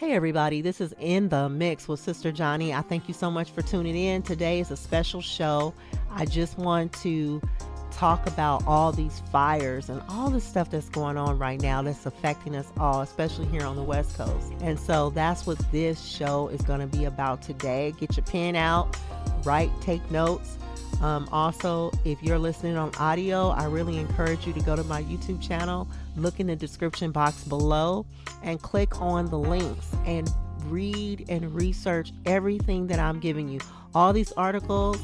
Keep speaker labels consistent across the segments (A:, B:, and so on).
A: Hey, everybody, this is In the Mix with Sister Johnny. I thank you so much for tuning in. Today is a special show. I just want to talk about all these fires and all the stuff that's going on right now that's affecting us all, especially here on the West Coast. And so that's what this show is going to be about today. Get your pen out, write, take notes. Um, also, if you're listening on audio, I really encourage you to go to my YouTube channel, look in the description box below, and click on the links and read and research everything that I'm giving you. All these articles,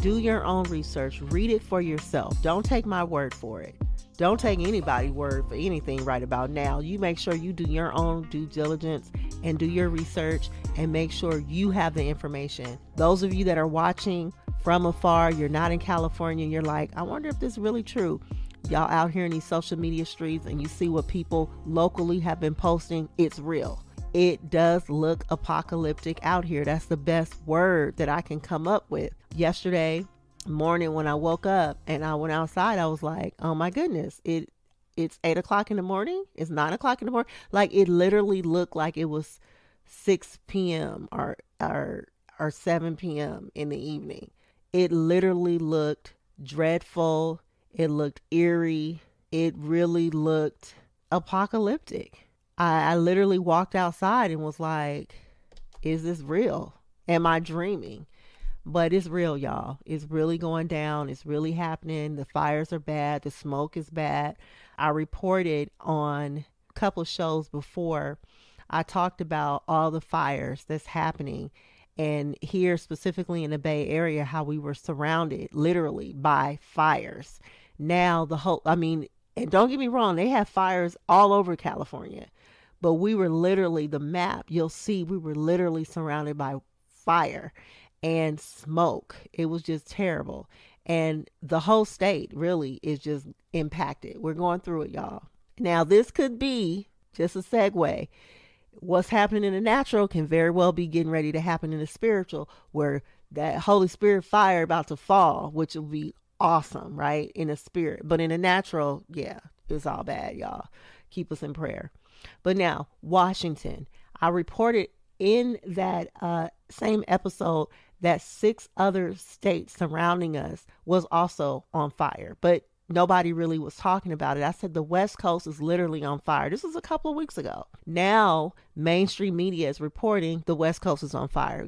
A: do your own research, read it for yourself. Don't take my word for it. Don't take anybody's word for anything right about now. You make sure you do your own due diligence and do your research and make sure you have the information. Those of you that are watching, from afar, you're not in California, you're like, I wonder if this is really true. Y'all out here in these social media streets and you see what people locally have been posting, it's real. It does look apocalyptic out here. That's the best word that I can come up with. Yesterday morning when I woke up and I went outside, I was like, oh my goodness, it it's eight o'clock in the morning, it's nine o'clock in the morning. Like it literally looked like it was 6 p.m. or or or 7 p.m. in the evening. It literally looked dreadful. It looked eerie. It really looked apocalyptic. I, I literally walked outside and was like, is this real? Am I dreaming? But it's real, y'all. It's really going down. It's really happening. The fires are bad. The smoke is bad. I reported on a couple shows before. I talked about all the fires that's happening and here specifically in the Bay Area, how we were surrounded literally by fires. Now, the whole, I mean, and don't get me wrong, they have fires all over California, but we were literally, the map, you'll see, we were literally surrounded by fire and smoke. It was just terrible. And the whole state really is just impacted. We're going through it, y'all. Now, this could be just a segue what's happening in the natural can very well be getting ready to happen in the spiritual, where that Holy Spirit fire about to fall, which will be awesome, right? In the spirit. But in the natural, yeah, it's all bad, y'all. Keep us in prayer. But now, Washington. I reported in that uh, same episode that six other states surrounding us was also on fire. But nobody really was talking about it. I said the West Coast is literally on fire. This was a couple of weeks ago. Now, mainstream media is reporting the West Coast is on fire.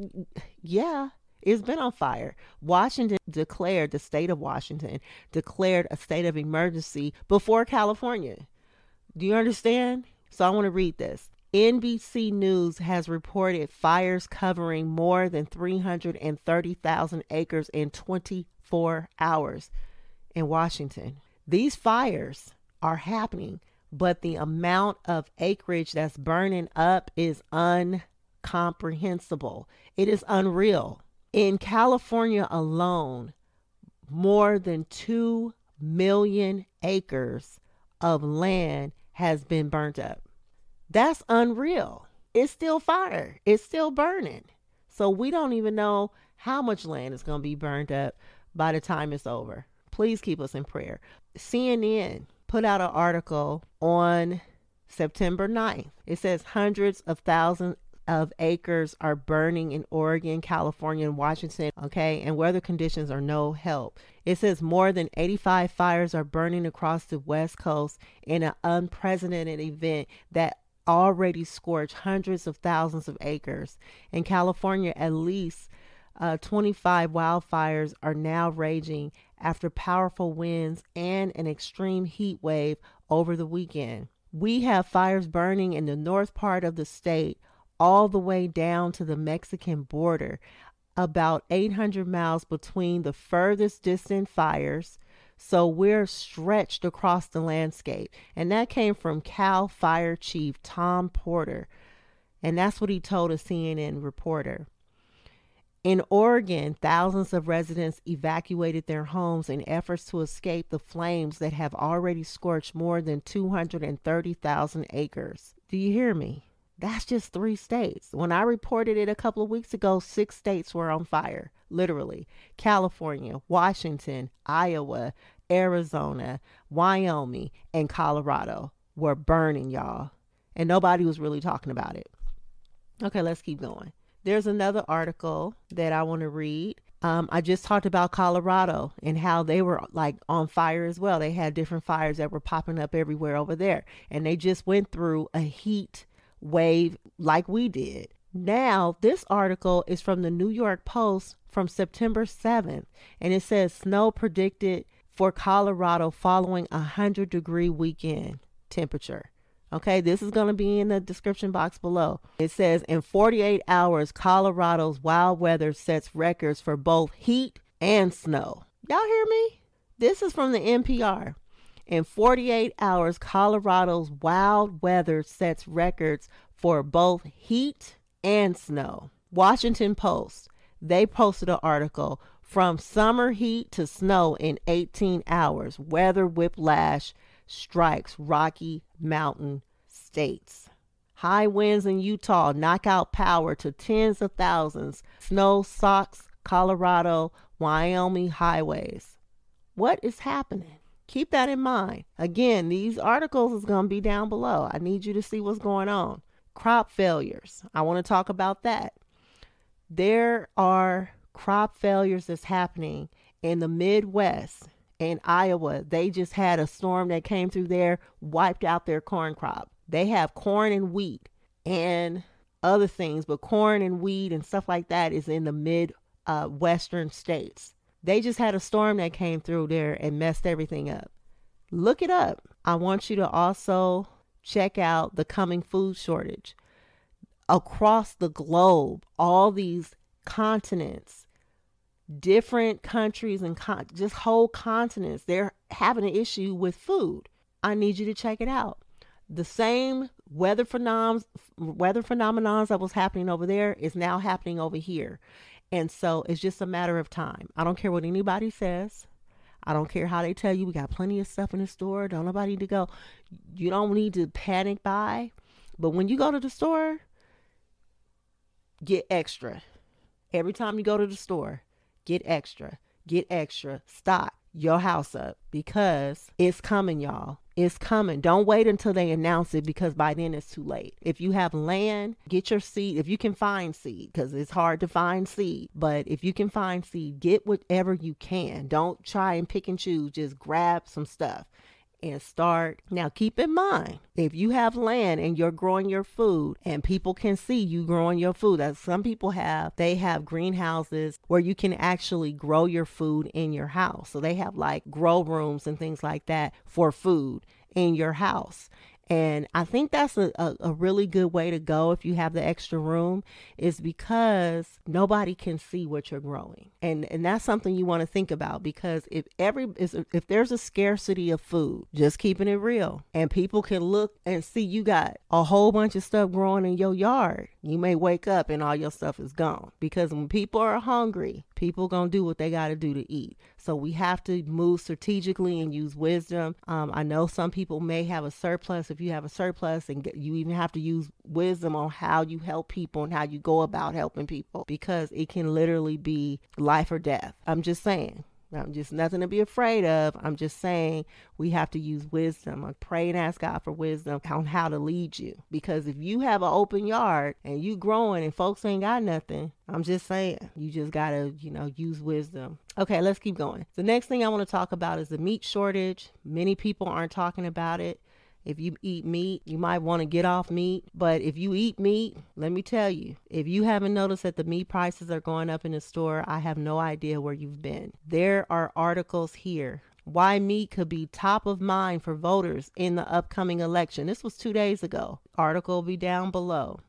A: Yeah, it's been on fire. Washington declared, the state of Washington declared a state of emergency before California. Do you understand? So I want to read this. NBC News has reported fires covering more than 330,000 acres in 24 hours in Washington. These fires are happening, but the amount of acreage that's burning up is incomprehensible. It is unreal. In California alone, more than 2 million acres of land has been burnt up. That's unreal. It's still fire, it's still burning. So we don't even know how much land is going to be burned up by the time it's over please keep us in prayer. CNN put out an article on September 9th. It says hundreds of thousands of acres are burning in Oregon, California, and Washington, okay, and weather conditions are no help. It says more than 85 fires are burning across the West Coast in an unprecedented event that already scorched hundreds of thousands of acres. In California, at least uh, 25 wildfires are now raging after powerful winds and an extreme heat wave over the weekend. We have fires burning in the north part of the state all the way down to the Mexican border, about 800 miles between the furthest distant fires. So we're stretched across the landscape. And that came from Cal Fire Chief Thom Porter. And that's what he told a CNN reporter. In Oregon, thousands of residents evacuated their homes in efforts to escape the flames that have already scorched more than 230,000 acres. Do you hear me? That's just three states. When I reported it a couple of weeks ago, six states were on fire, literally California, Washington, Iowa, Arizona, Wyoming, and Colorado were burning, y'all. And nobody was really talking about it. Okay, let's keep going. There's another article that I want to read. Um, I just talked about Colorado and how they were like on fire as well. They had different fires that were popping up everywhere over there. And they just went through a heat wave like we did. Now, this article is from the New York Post from September 7th, and it says snow predicted for Colorado following a 100 degree weekend temperature. Okay, this is going to be in the description box below. It says in 48 hours, Colorado's wild weather sets records for both heat and snow. Y'all hear me? This is from the NPR. In 48 hours, Colorado's wild weather sets records for both heat and snow. Washington Post, they posted an article from summer heat to snow in 18 hours. Weather whiplash strikes Rocky Mountain states. High winds in Utah knock out power to tens of thousands. Snow socks Colorado, Wyoming highways. What is happening? Keep that in mind. Again, these articles is going to be down below. I need you to see what's going on. Crop failures. I want to talk about that. There are crop failures that's happening in the Midwest in Iowa, they just had a storm that came through there, wiped out their corn crop. They have corn and wheat and other things, but corn and wheat and stuff like that is in the mid uh, western states. They just had a storm that came through there and messed everything up. Look it up. I want you to also check out the coming food shortage. Across the globe, all these continents different countries and con- just whole continents, they're having an issue with food. I need you to check it out. The same weather phenoms weather phenomenons that was happening over there is now happening over here. And so it's just a matter of time. I don't care what anybody says. I don't care how they tell you we got plenty of stuff in the store. Don't nobody need to go. You don't need to panic buy. But when you go to the store, get extra. Every time you go to the store, Get extra. Get extra. Stock your house up because it's coming, y'all. It's coming. Don't wait until they announce it because by then it's too late. If you have land, get your seed. If you can find seed, because it's hard to find seed, but if you can find seed, get whatever you can. Don't try and pick and choose. Just grab some stuff and start. Now, keep in mind, if you have land and you're growing your food and people can see you growing your food, as some people have, they have greenhouses where you can actually grow your food in your house. So they have like grow rooms and things like that for food in your house. And I think that's a, a, a, really good way to go if you have the extra room, is because nobody can see what you're growing. And and that's something you want to think about because if every if there's a scarcity of food, just keeping it real, and people can look and see you got a whole bunch of stuff growing in your yard, you may wake up and all your stuff is gone. Because when people are hungry, people gonna do what they gotta do to eat. So we have to move strategically and use wisdom. Um, I know some people may have a surplus. If you have a surplus, and get, you even have to use wisdom on how you help people and how you go about helping people because it can literally be life or death. I'm just saying. I'm just nothing to be afraid of. I'm just saying we have to use wisdom. I pray and ask God for wisdom on how to lead you. Because if you have an open yard and you growing and folks ain't got nothing, I'm just saying you just gotta, you know, use wisdom. Okay, let's keep going. The next thing I want to talk about is the meat shortage. Many people aren't talking about it. If you eat meat, you might want to get off meat. But if you eat meat, let me tell you, if you haven't noticed that the meat prices are going up in the store, I have no idea where you've been. There are articles here why meat could be top of mind for voters in the upcoming election. This was two days ago. Article will be down below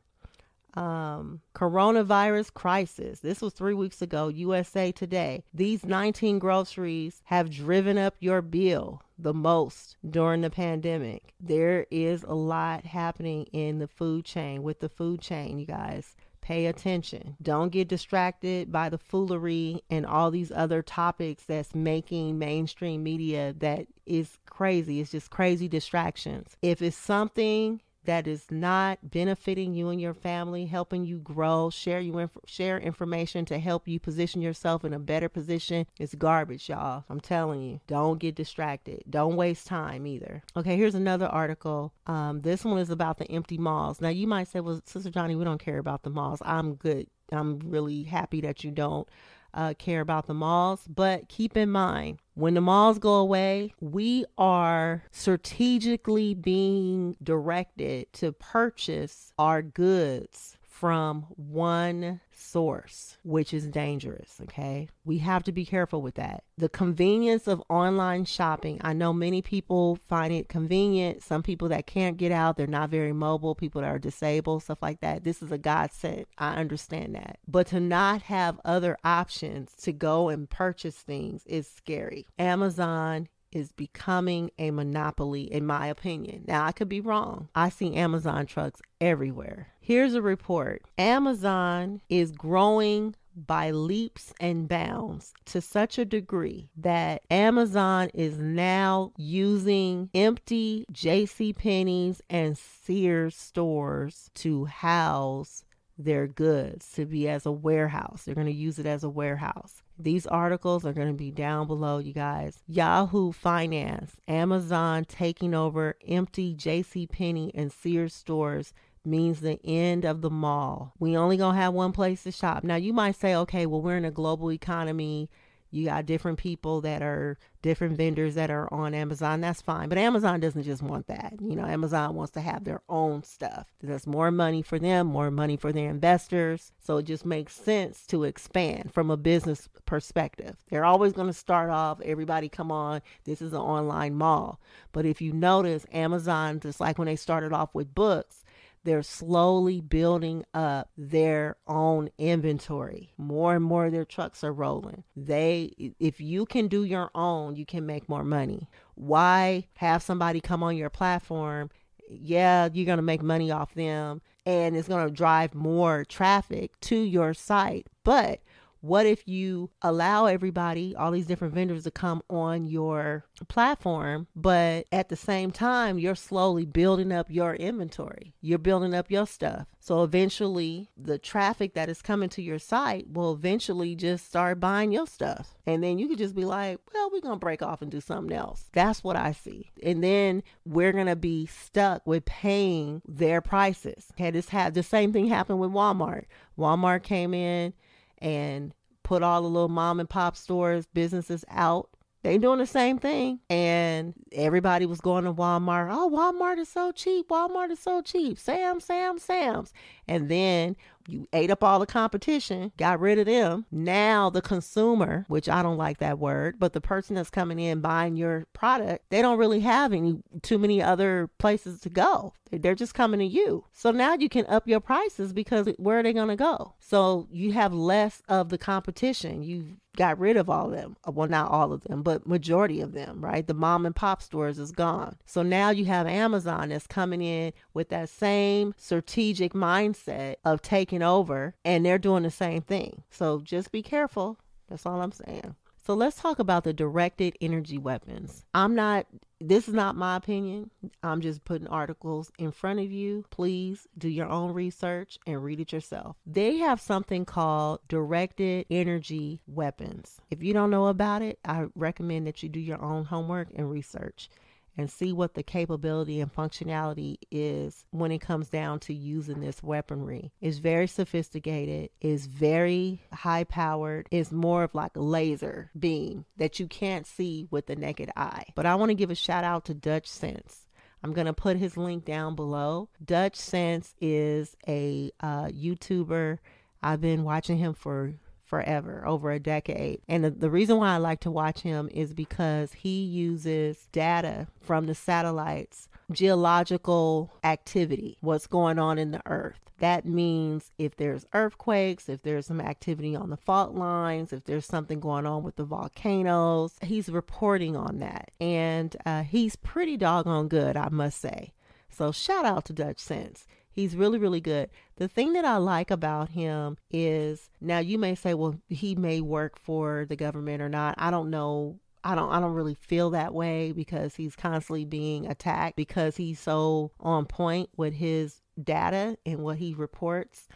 A: um, coronavirus crisis. This was three weeks ago, USA Today. These 19 groceries have driven up your bill the most during the pandemic. There is a lot happening in the food chain, with the food chain, you guys. Pay attention. Don't get distracted by the foolery and all these other topics that's making mainstream media that is crazy. It's just crazy distractions. If it's something that is not benefiting you and your family, helping you grow, share you inf- share information to help you position yourself in a better position it's garbage, y'all. I'm telling you. Don't get distracted. Don't waste time either. Okay, here's another article. Um, this one is about the empty malls. Now you might say, "Well, Sister Johnny, we don't care about the malls." I'm good. I'm really happy that you don't uh, care about the malls. But keep in mind, when the malls go away, we are strategically being directed to purchase our goods from one source, which is dangerous. Okay. We have to be careful with that. The convenience of online shopping. I know many people find it convenient. Some people that can't get out, they're not very mobile, people that are disabled, stuff like that. This is a godsend. I understand that. But to not have other options to go and purchase things is scary. Amazon is becoming a monopoly, in my opinion. Now, I could be wrong. I see Amazon trucks everywhere. Here's a report Amazon is growing by leaps and bounds to such a degree that Amazon is now using empty J.C. Penney's and Sears stores to house their goods to be as a warehouse. They're going to use it as a warehouse. These articles are going to be down below, you guys. Yahoo Finance, Amazon taking over empty J.C. Penney and Sears stores means the end of the mall. We only to have one place to shop. Now you might say, okay, well we're in a global economy you got different people that are different vendors that are on Amazon. That's fine. But Amazon doesn't just want that. You know, Amazon wants to have their own stuff. There's more money for them, more money for their investors. So it just makes sense to expand from a business perspective. They're always going to start off, everybody come on, this is an online mall. But if you notice, Amazon, just like when they started off with books, they're slowly building up their own inventory. More and more their trucks are rolling. They if you can do your own, you can make more money. Why have somebody come on your platform? Yeah, you're going to make money off them and it's going to drive more traffic to your site. But what if you allow everybody, all these different vendors to come on your platform, but at the same time, you're slowly building up your inventory. You're building up your stuff. So eventually, the traffic that is coming to your site will eventually just start buying your stuff. And then you could just be like, well, we're going to break off and do something else. That's what I see. And then we're going to be stuck with paying their prices. Had this had the same thing happened with Walmart. Walmart came in and put all the little mom and pop stores, businesses out. They doing the same thing. And everybody was going to Walmart. Oh, Walmart is so cheap. Walmart is so cheap. Sam, Sam, Sam's. And then you ate up all the competition, got rid of them. Now the consumer, which I don't like that word, but the person that's coming in buying your product, they don't really have any too many other places to go. They're just coming to you. So now you can up your prices because where are they going to go? So you have less of the competition. You've got rid of all of them. Uh, well, not all of them, but majority of them, right? The mom and pop stores is gone. So now you have Amazon that's coming in with that same strategic mindset of taking over and they're doing the same thing. So just be careful. That's all I'm saying. So let's talk about the directed energy weapons. I'm not, this is not my opinion. I'm just putting articles in front of you. Please do your own research and read it yourself. They have something called directed energy weapons. If you don't know about it, I recommend that you do your own homework and research and see what the capability and functionality is when it comes down to using this weaponry. It's very sophisticated, it's very high powered, it's more of like a laser beam that you can't see with the naked eye. But I want to give a shout out to Dutchsinse. I'm going to put his link down below. Dutchsinse is a uh, YouTuber. I've been watching him for forever, over a decade. And the, the reason why I like to watch him is because he uses data from the satellites geological activity, what's going on in the earth. That means if there's earthquakes, if there's some activity on the fault lines, if there's something going on with the volcanoes, he's reporting on that. And uh, he's pretty doggone good, I must say. So shout out to Dutchsinse. He's really, really good. The thing that I like about him is now you may say, well, he may work for the government or not. I don't know. I don't I don't really feel that way because he's constantly being attacked because he's so on point with his data and what he reports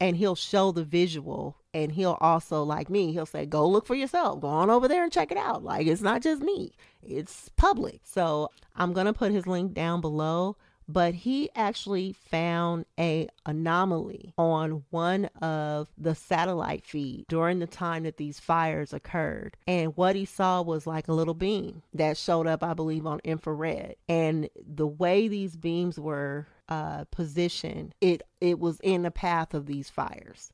A: and he'll show the visual and he'll also like me he'll say go look for yourself go on over there and check it out like it's not just me it's public so i'm going to put his link down below but he actually found a anomaly on one of the satellite feed during the time that these fires occurred and what he saw was like a little beam that showed up i believe on infrared and the way these beams were uh, positioned it it was in the path of these fires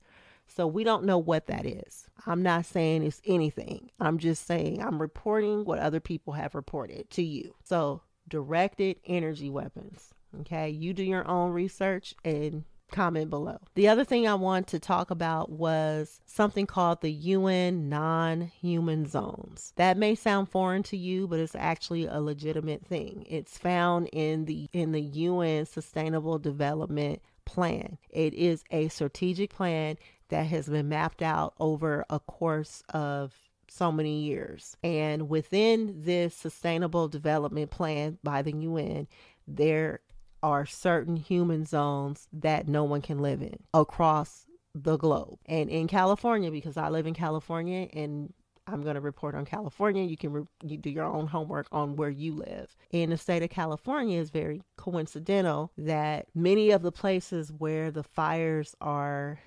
A: so we don't know what that is. I'm not saying it's anything. I'm just saying I'm reporting what other people have reported to you. So directed energy weapons. Okay, you do your own research and comment below. The other thing I want to talk about was something called the UN non-human zones. That may sound foreign to you, but it's actually a legitimate thing. It's found in the in the UN Sustainable Development Plan. It is a strategic plan that has been mapped out over a course of so many years. And within this sustainable development plan by the UN, there are certain human zones that no one can live in across the globe. And in California, because I live in California and I'm going to report on California. You can re- you do your own homework on where you live. In the state of California, is very coincidental that many of the places where the fires are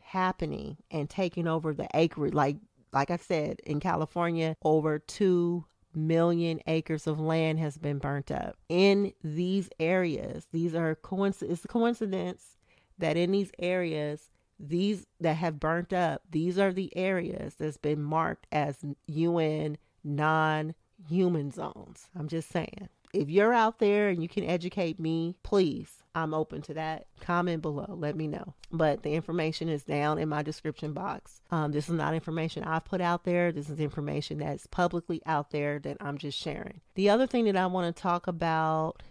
A: happening and taking over the acreage, like like I said, in California, over two million acres of land has been burnt up. In these areas, these are coincidence it's a coincidence that in these areas, these that have burnt up, these are the areas that's been marked as UN non human zones. I'm just saying. If you're out there and you can educate me, please I'm open to that. Comment below. Let me know. But the information is down in my description box. Um, this is not information I've put out there. This is information that's publicly out there that I'm just sharing. The other thing that I want to talk about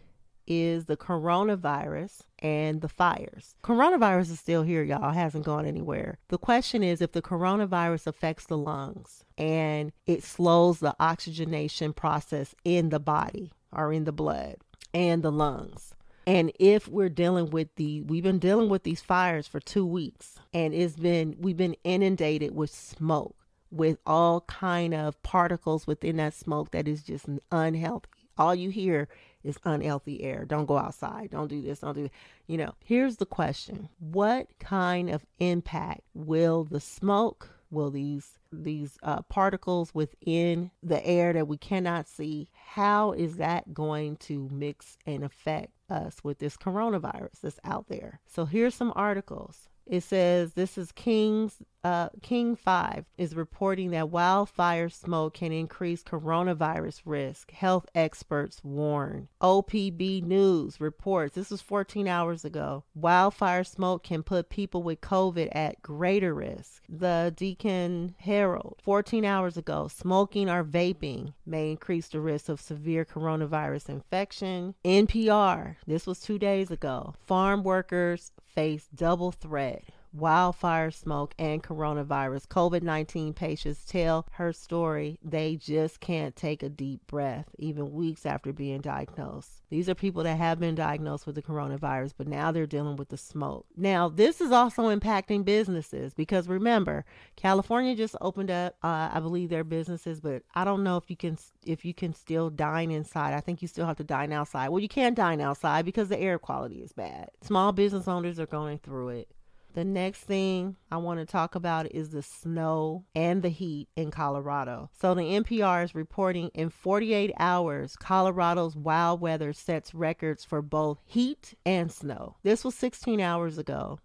A: is the coronavirus and the fires. Coronavirus is still here, y'all. It hasn't gone anywhere. The question is if the coronavirus affects the lungs and it slows the oxygenation process in the body or in the blood and the lungs. And if we're dealing with the, we've been dealing with these fires for two weeks, and it's been, we've been inundated with smoke, with all kind of particles within that smoke that is just unhealthy. All you hear is unhealthy air. Don't go outside. Don't do this. Don't do. You know. Here's the question: What kind of impact will the smoke? Will these these uh, particles within the air that we cannot see? How is that going to mix and affect us with this coronavirus that's out there. So here's some articles. It says this is King's uh, King 5 is reporting that wildfire smoke can increase coronavirus risk. Health experts warn. OPB News reports this was 14 hours ago. Wildfire smoke can put people with COVID at greater risk. The Deccan Herald 14 hours ago. Smoking or vaping may increase the risk of severe coronavirus infection. NPR this was two days ago. Farm workers face double threat wildfire smoke, and coronavirus. COVID 19 patients tell her story. They just can't take a deep breath, even weeks after being diagnosed. These are people that have been diagnosed with the coronavirus, but now they're dealing with the smoke. Now, this is also impacting businesses because remember, California just opened up, uh, I believe, their businesses, but I don't know if you can if you can still dine inside. I think you still have to dine outside. Well, you can't dine outside because the air quality is bad. Small business owners are going through it. The next thing I want to talk about is the snow and the heat in Colorado. So the NPR is reporting in 48 hours, Colorado's wild weather sets records for both heat and snow. This was 16 hours ago.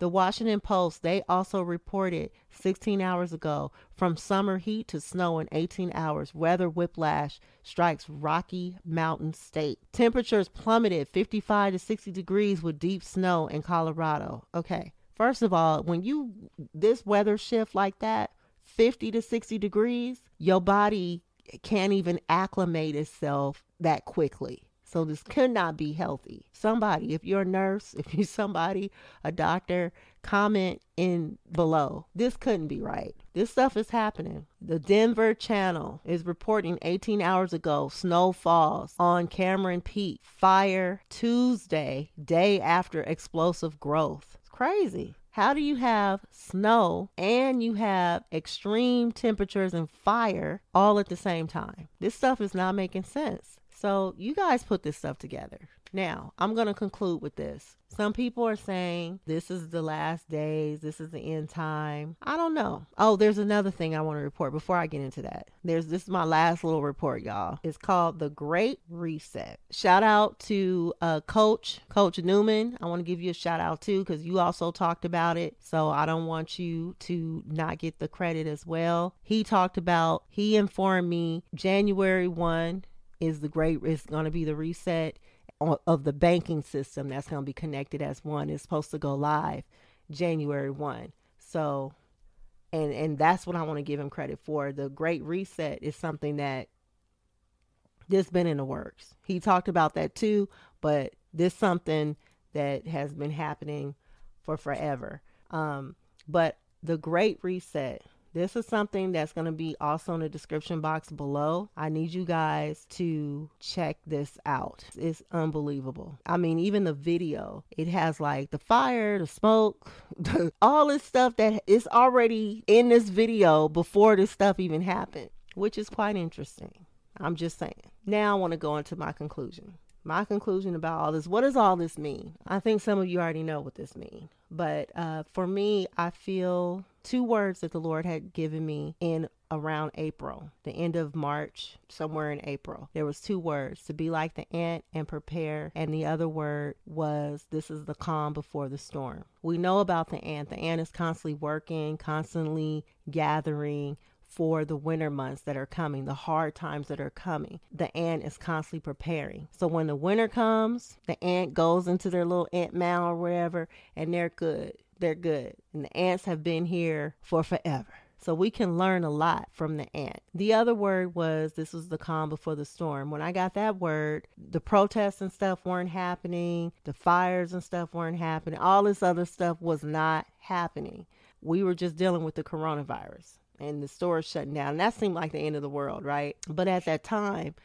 A: The Washington Post, they also reported 16 hours ago from summer heat to snow in 18 hours. Weather whiplash strikes Rocky Mountain State. Temperatures plummeted 55 to 60 degrees with deep snow in Colorado. Okay. First of all, when you this weather shift like that, 50 to 60 degrees, your body can't even acclimate itself that quickly. So this could not be healthy. Somebody, if you're a nurse, if you're somebody, a doctor, comment in below. This couldn't be right. This stuff is happening. The Denver Channel is reporting 18 hours ago snow falls on Cameron Peak. Fire Tuesday, day after explosive growth. Crazy. How do you have snow and you have extreme temperatures and fire all at the same time? This stuff is not making sense. So, you guys put this stuff together. Now, I'm going to conclude with this. Some people are saying this is the last days, this is the end time. I don't know. Oh, there's another thing I want to report before I get into that. There's this is my last little report, y'all. It's called the Great Reset. Shout out to uh, Coach Coach Newman. I want to give you a shout out too because you also talked about it. So I don't want you to not get the credit as well. He talked about. He informed me January one is the great. Is going to be the reset of the banking system that's going to be connected as one is supposed to go live January 1. So and and that's what I want to give him credit for. The great reset is something that this been in the works. He talked about that too, but this something that has been happening for forever. Um, but the great reset this is something that's going to be also in the description box below. I need you guys to check this out. It's unbelievable. I mean, even the video, it has like the fire, the smoke, all this stuff that is already in this video before this stuff even happened, which is quite interesting. I'm just saying. Now I want to go into my conclusion my conclusion about all this what does all this mean i think some of you already know what this means but uh, for me i feel two words that the lord had given me in around april the end of march somewhere in april there was two words to be like the ant and prepare and the other word was this is the calm before the storm we know about the ant the ant is constantly working constantly gathering for the winter months that are coming, the hard times that are coming. The ant is constantly preparing. So when the winter comes, the ant goes into their little ant mound or wherever, and they're good. They're good. And the ants have been here for forever. So we can learn a lot from the ant. The other word was this was the calm before the storm. When I got that word, the protests and stuff weren't happening, the fires and stuff weren't happening, all this other stuff was not happening. We were just dealing with the coronavirus and the stores shutting down. And that seemed like the end of the world, right? But at that time,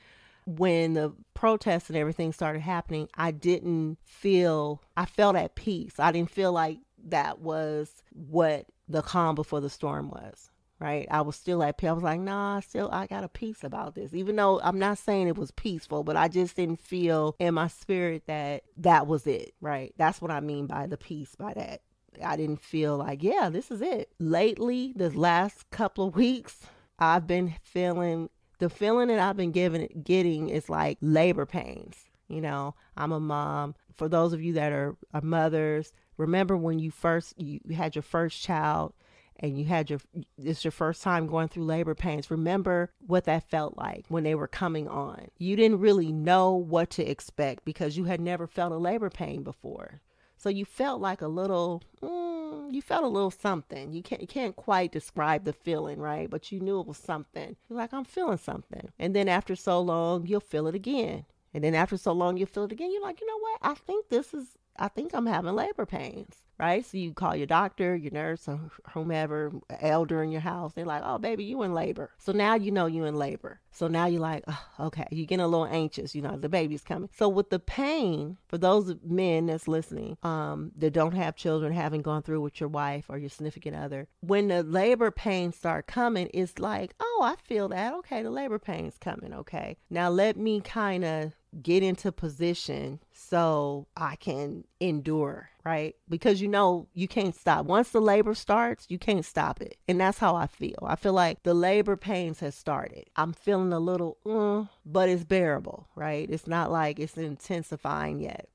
A: when the protests and everything started happening, I didn't feel, I felt at peace. I didn't feel like that was what the calm before the storm was, right? I was still at peace. I was like, nah, still, I got a peace about this. Even though I'm not saying it was peaceful, but I just didn't feel in my spirit that that was it, right? That's what I mean by the peace, by that. I didn't feel like, yeah, this is it. Lately, this last couple of weeks, I've been feeling the feeling that I've been giving getting is like labor pains. You know, I'm a mom. For those of you that are, are mothers, remember when you first you had your first child and you had your it's your first time going through labor pains remember what that felt like when they were coming on you didn't really know what to expect because you had never felt a labor pain before so you felt like a little, mm, you felt a little something. You can't, you can't quite describe the feeling, right? But you knew it was something. You're like, I'm feeling something. And then after so long, you'll feel it again. And then after so long, you'll feel it again. You're like, you know what? I think this is, I think I'm having labor pains right? So you call your doctor, your nurse, or whomever, elder in your house. They're like, "Oh, baby, you in labor." So now you know you in labor. So now you're like, oh, "Okay," you're getting a little anxious. You know, the baby's coming. So with the pain, for those men that's listening, um, that don't have children, having gone through with your wife or your significant other, when the labor pains start coming, it's like, "Oh, I feel that. Okay, the labor pains coming. Okay, now let me kind of get into position so I can endure, right? Because you know, you can't stop. Once the labor starts, you can't stop it. And that's how I feel. I feel like the labor pains has started. I'm feeling a little, uh, but it's bearable, right? It's not like it's intensifying yet.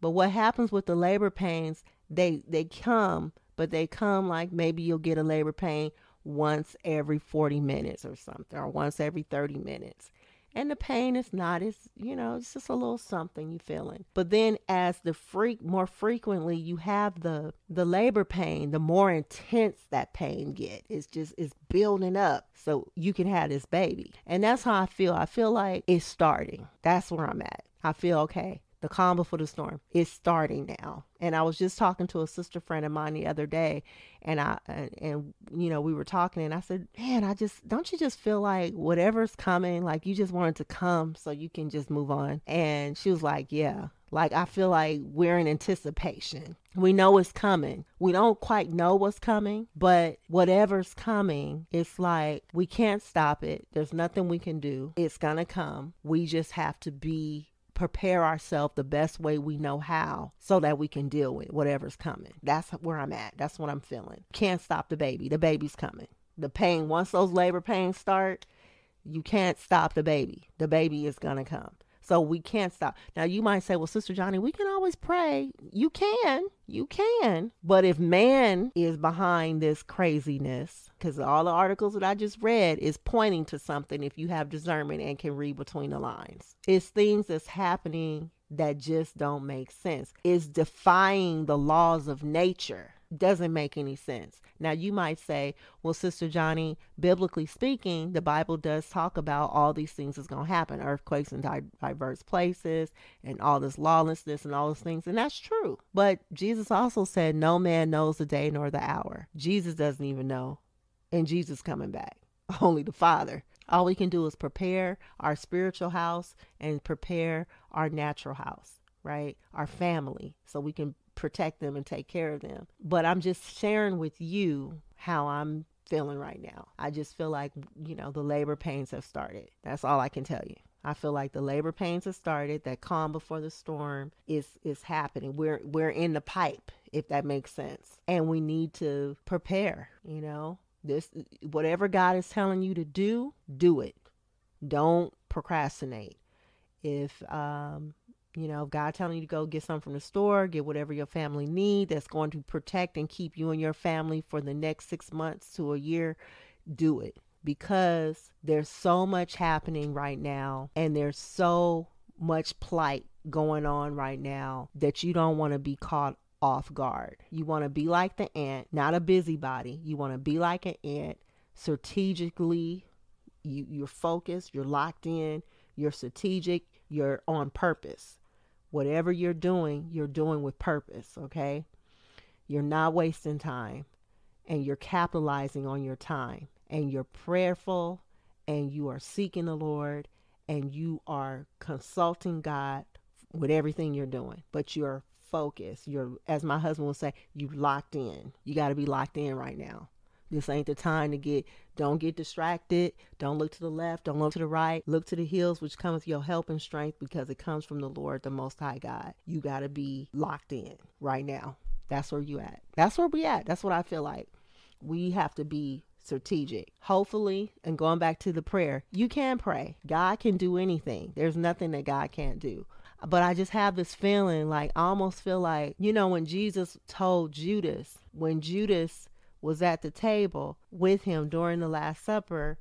A: But what happens with the labor pains, they they come, but they come like maybe you'll get a labor pain once every 40 minutes or something or once every 30 minutes and the pain is not as you know it's just a little something you feeling. But then as the freak more frequently you have the the labor pain the more intense that pain get. It's just it's building up so you can have this baby. And that's how i feel. I feel like it's starting. That's where i'm at. I feel okay. The calm before the storm is starting now. And I was just talking to a sister friend of mine the other day, and I and, and you know we were talking, and I said, "Man, I just don't you just feel like whatever's coming, like you just wanted to come so you can just move on." And she was like, "Yeah." Like I feel like we're in anticipation. We know it's coming. We don't quite know what's coming, but whatever's coming, it's like we can't stop it. There's nothing we can do. It's to come. We just have to be prepare ourselves the best way we know how so that we can deal with whatever's coming. That's where I'm at. That's what I'm feeling. Can't stop the baby. The baby's coming. The pain, once those labor pains start, you can't stop the baby. The baby is going to come. So we can't stop. Now you might say, well, Sister Johnny, we can always pray. You can. You can. But if man is behind this craziness, because all the articles that I just read is pointing to something if you have discernment and can read between the lines. It's things that's happening that just don't make sense. It's defying the laws of nature doesn't make any sense. Now, you might say, well, Sister Johnny, biblically speaking, the Bible does talk about all these things is going to happen earthquakes in diverse places and all this lawlessness and all those things. And that's true. But Jesus also said, no man knows the day nor the hour. Jesus doesn't even know. And Jesus coming back. Only the Father. All we can do is prepare our spiritual house and prepare our natural house, right? Our family, so we can protect them and take care of them. But I'm just sharing with you how I'm feeling right now. I just feel like, you know, the labor pains have started. That's all I can tell you. I feel like the labor pains have started. That calm before the storm is is happening. We're we're in the pipe, if that makes sense. And we need to prepare, you know. This whatever God is telling you to do, do it. Don't procrastinate. If um you know, God telling you to go get something from the store, get whatever your family need that's going to protect and keep you and your family for the next six months to a year, do it because there's so much happening right now and there's so much plight going on right now that you don't want to be caught off guard. You want to be like the ant, not a busybody. You want to be like an ant, strategically. You, you're focused, you're locked in, you're strategic, you're on purpose. Whatever you're doing, you're doing with purpose, okay? You're not wasting time and you're capitalizing on your time and you're prayerful and you are seeking the Lord and you are consulting God with everything you're doing, but you're focused. You're, as my husband will say, you locked in. You got to be locked in right now. This ain't the time to get, don't get distracted. Don't look to the left. Don't look to the right. Look to the hills, which cometh your help and strength because it comes from the Lord, the Most High God. You got to be locked in right now. That's where you at. That's where we at. That's what I feel like. We have to be strategic. Hopefully, and going back to the prayer, you can pray. God can do anything. There's nothing that God can't do. But I just have this feeling like I almost feel like, you know, when Jesus told Judas, when Judas was at the table with him during the Last Supper,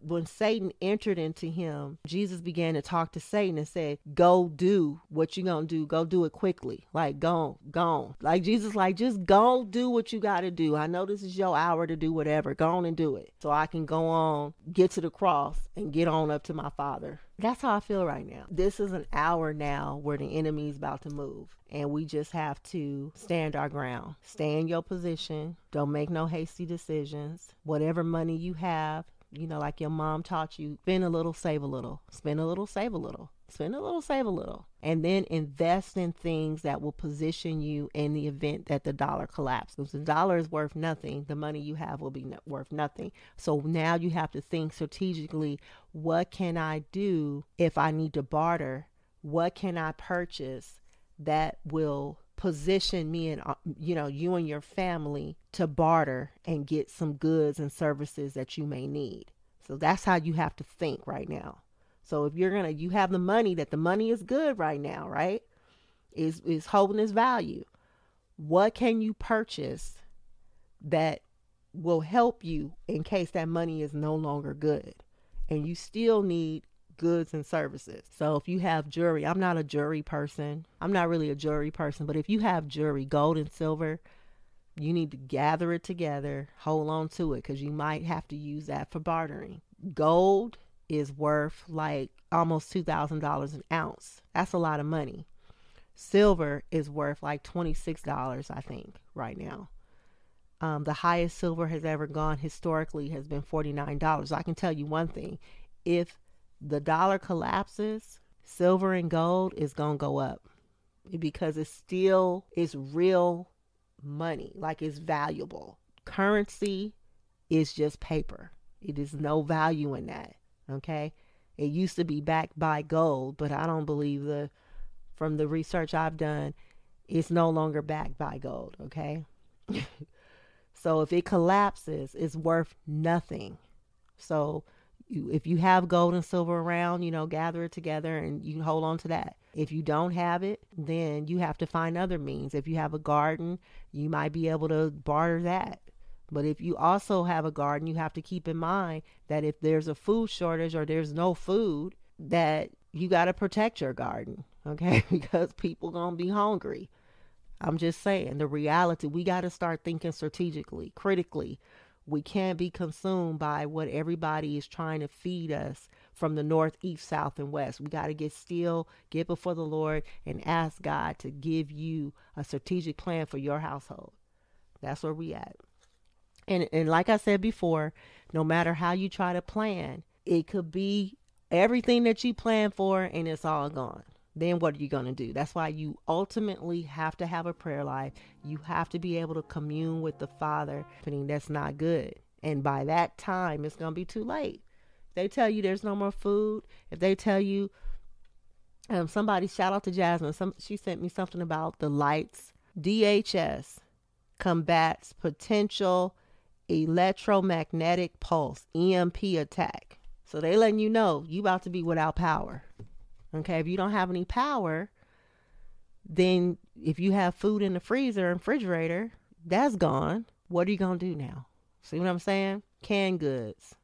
A: when Satan entered into him, Jesus began to talk to Satan and said, Go do what you gonna do. Go do it quickly. Like go, go. Like Jesus, like just go do what you gotta do. I know this is your hour to do whatever. Go on and do it. So I can go on, get to the cross, and get on up to my father. That's how I feel right now. This is an hour now where the enemy is about to move. And we just have to stand our ground. Stay in your position. Don't make no hasty decisions. Whatever money you have, you know, like your mom taught you, spend a little, save a little. Spend a little, save a little. Spend a little, save a little. And then invest in things that will position you in the event that the dollar collapses. The dollar is worth nothing, the money you have will be worth nothing. So now you have to think strategically what can I do if I need to barter? What can I purchase that will position me and uh, you know you and your family to barter and get some goods and services that you may need. So that's how you have to think right now. So if you're gonna you have the money that the money is good right now right? Is is holding its value. What can you purchase that will help you in case that money is no longer good? And you still need goods and services. So if you have jewelry, I'm not a jewelry person. I'm not really a jewelry person, but if you have jewelry, gold and silver, you need to gather it together, hold on to it because you might have to use that for bartering. Gold is worth like almost $2,000 an ounce. That's a lot of money. Silver is worth like $26, I think, right now. Um, the highest silver has ever gone historically has been $49. I can tell you one thing if the dollar collapses, silver and gold is going to go up because it's still is real money, like it's valuable. Currency is just paper, it is no value in that. Okay. It used to be backed by gold, but I don't believe the, from the research I've done, it's no longer backed by gold. Okay. so if it collapses, it's worth nothing. So if you have gold and silver around, you know, gather it together and you hold on to that. If you don't have it, then you have to find other means. If you have a garden, you might be able to barter that. But if you also have a garden, you have to keep in mind that if there's a food shortage or there's no food, that you got to protect your garden, okay? because people going to be hungry. I'm just saying, the reality, we got to start thinking strategically, critically we can't be consumed by what everybody is trying to feed us from the north, east, south, and west. We got to get still, get before the Lord, and ask God to give you a strategic plan for your household. That's where we at. And and like I said before, no matter how you try to plan, it could be everything that you plan for and it's all gone then what are you going to do? That's why you ultimately have to have a prayer life. You have to be able to commune with the Father. I mean, that's not good. And by that time, it's going to be too late. They tell you there's no more food, if they tell you, um, somebody shout out to Jasmine. Some she sent me something about the lights. DHS combats potential electromagnetic pulse EMP attack. So they letting you know you about to be without power. Okay, if you don't have any power, then if you have food in the freezer and refrigerator, that's gone. What are you gonna do now? See what I'm saying? Canned goods.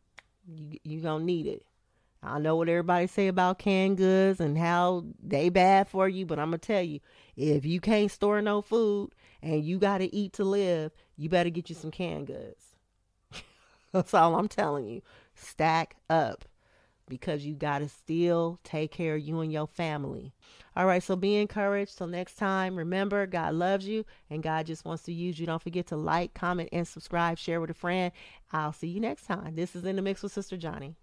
A: You you gonna need it. I know what everybody say about canned goods and how they bad for you, but I'm gonna tell you, if you can't store no food and you gotta eat to live, you better get you some canned goods. That's all I'm telling you. Stack up because you got to still take care of you and your family. All right, so be encouraged. Till next time, remember, God loves you and God just wants to use you. Don't forget to like, comment, and subscribe. Share with a friend. I'll see you next time. This is In the Mix with Sister Johnny.